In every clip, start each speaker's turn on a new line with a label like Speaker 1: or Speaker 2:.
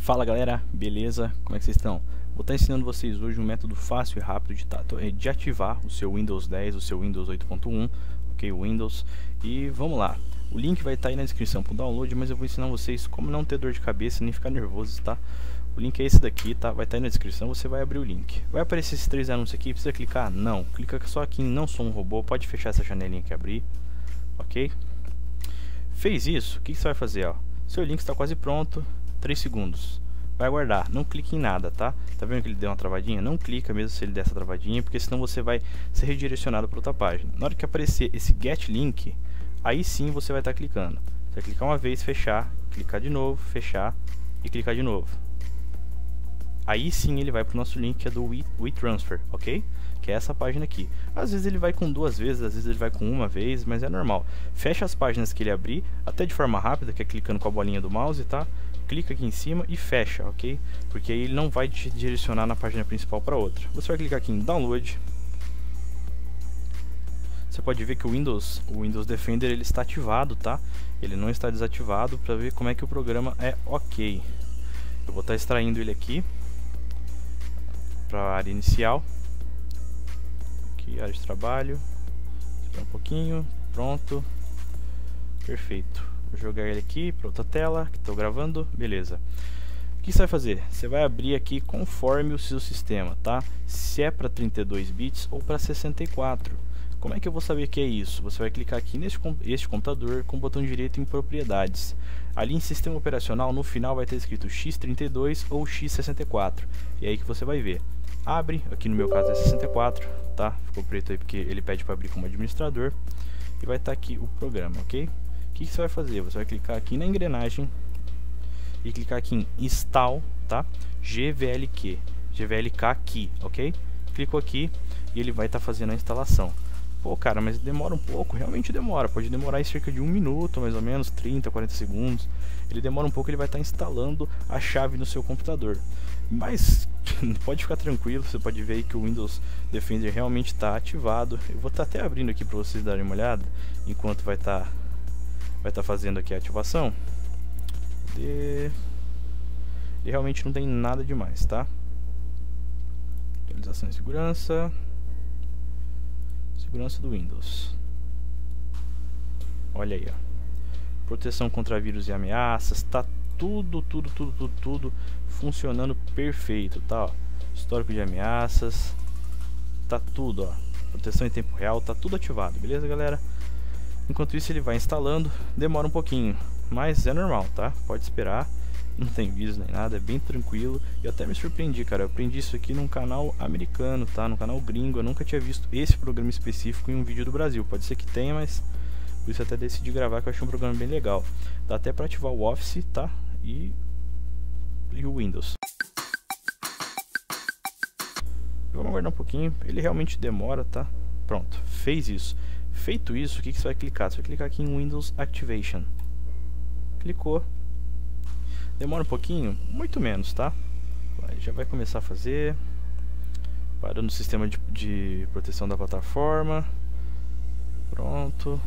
Speaker 1: Fala galera, beleza? Como é que vocês estão? Vou estar ensinando vocês hoje um método fácil e rápido de, eh, de ativar o seu Windows 10, o seu Windows 8.1, ok? Windows. E vamos lá. O link vai estar aí na descrição para o download, mas eu vou ensinar vocês como não ter dor de cabeça nem ficar nervoso, tá? O link é esse daqui, tá? Vai estar aí na descrição, você vai abrir o link. Vai aparecer esses três anúncios aqui, precisa clicar? Não. Clica só aqui em não sou um robô, pode fechar essa janelinha que abrir, ok? Fez isso, o que, que você vai fazer, ó? Seu link está quase pronto, 3 segundos. Vai aguardar, não clique em nada, tá? Tá vendo que ele deu uma travadinha? Não clica mesmo se ele der essa travadinha, porque senão você vai ser redirecionado para outra página. Na hora que aparecer esse get link, aí sim você vai estar tá clicando. Você vai clicar uma vez, fechar, clicar de novo, fechar e clicar de novo. Aí sim ele vai para o nosso link que é do WeTransfer, ok? Que é essa página aqui. Às vezes ele vai com duas vezes, às vezes ele vai com uma vez, mas é normal. Fecha as páginas que ele abrir, até de forma rápida, que é clicando com a bolinha do mouse, tá? Clica aqui em cima e fecha, ok? Porque aí ele não vai te direcionar na página principal para outra. Você vai clicar aqui em Download. Você pode ver que o Windows, o Windows Defender ele está ativado, tá? Ele não está desativado para ver como é que o programa é ok. Eu vou estar tá extraindo ele aqui para a área inicial. Aqui, área de trabalho. Um pouquinho. Pronto. Perfeito. Vou jogar ele aqui para outra tela, que estou gravando, beleza. O que você vai fazer? Você vai abrir aqui conforme o seu sistema, tá? Se é para 32 bits ou para 64. Como é que eu vou saber que é isso? Você vai clicar aqui neste este computador com o botão direito em propriedades. Ali em sistema operacional, no final vai ter escrito x32 ou x64. E é aí que você vai ver. Abre, aqui no meu caso é 64, tá? Ficou preto aí porque ele pede para abrir como administrador. E vai estar tá aqui o programa, ok? Que, que você vai fazer? Você vai clicar aqui na engrenagem e clicar aqui em Install, tá? GVLQ, GVLK aqui, ok? Clicou aqui e ele vai estar tá fazendo a instalação. Pô, cara, mas demora um pouco, realmente demora. Pode demorar em cerca de um minuto, mais ou menos, 30, 40 segundos. Ele demora um pouco, ele vai estar tá instalando a chave no seu computador. Mas pode ficar tranquilo, você pode ver que o Windows Defender realmente está ativado. Eu vou estar tá até abrindo aqui para vocês darem uma olhada, enquanto vai estar tá vai estar tá fazendo aqui a ativação. E... e realmente não tem nada demais, tá? Atualização e segurança. Segurança do Windows. Olha aí, ó. Proteção contra vírus e ameaças. Tá tudo, tudo, tudo, tudo, tudo funcionando perfeito, tá? Ó. Histórico de ameaças. Tá tudo, ó. Proteção em tempo real, tá tudo ativado, beleza, galera? Enquanto isso ele vai instalando, demora um pouquinho, mas é normal, tá? Pode esperar, não tem vírus nem nada, é bem tranquilo. E até me surpreendi, cara, eu aprendi isso aqui num canal americano, tá? No canal gringo, eu nunca tinha visto esse programa específico em um vídeo do Brasil. Pode ser que tenha, mas por isso até decidi gravar que eu achei um programa bem legal. Dá até pra ativar o Office, tá? E, e o Windows. Vamos aguardar um pouquinho, ele realmente demora, tá? Pronto, fez isso. Feito isso, o que, que você vai clicar? Você vai clicar aqui em Windows Activation. Clicou. Demora um pouquinho? Muito menos, tá? Já vai começar a fazer. Parando o sistema de, de proteção da plataforma. Pronto.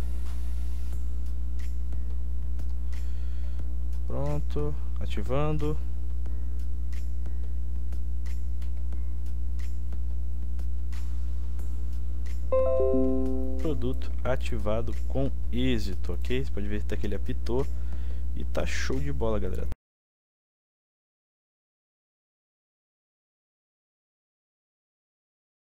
Speaker 1: Pronto. Ativando. Produto ativado com êxito, ok? Você pode ver que ele apitou e tá show de bola, galera.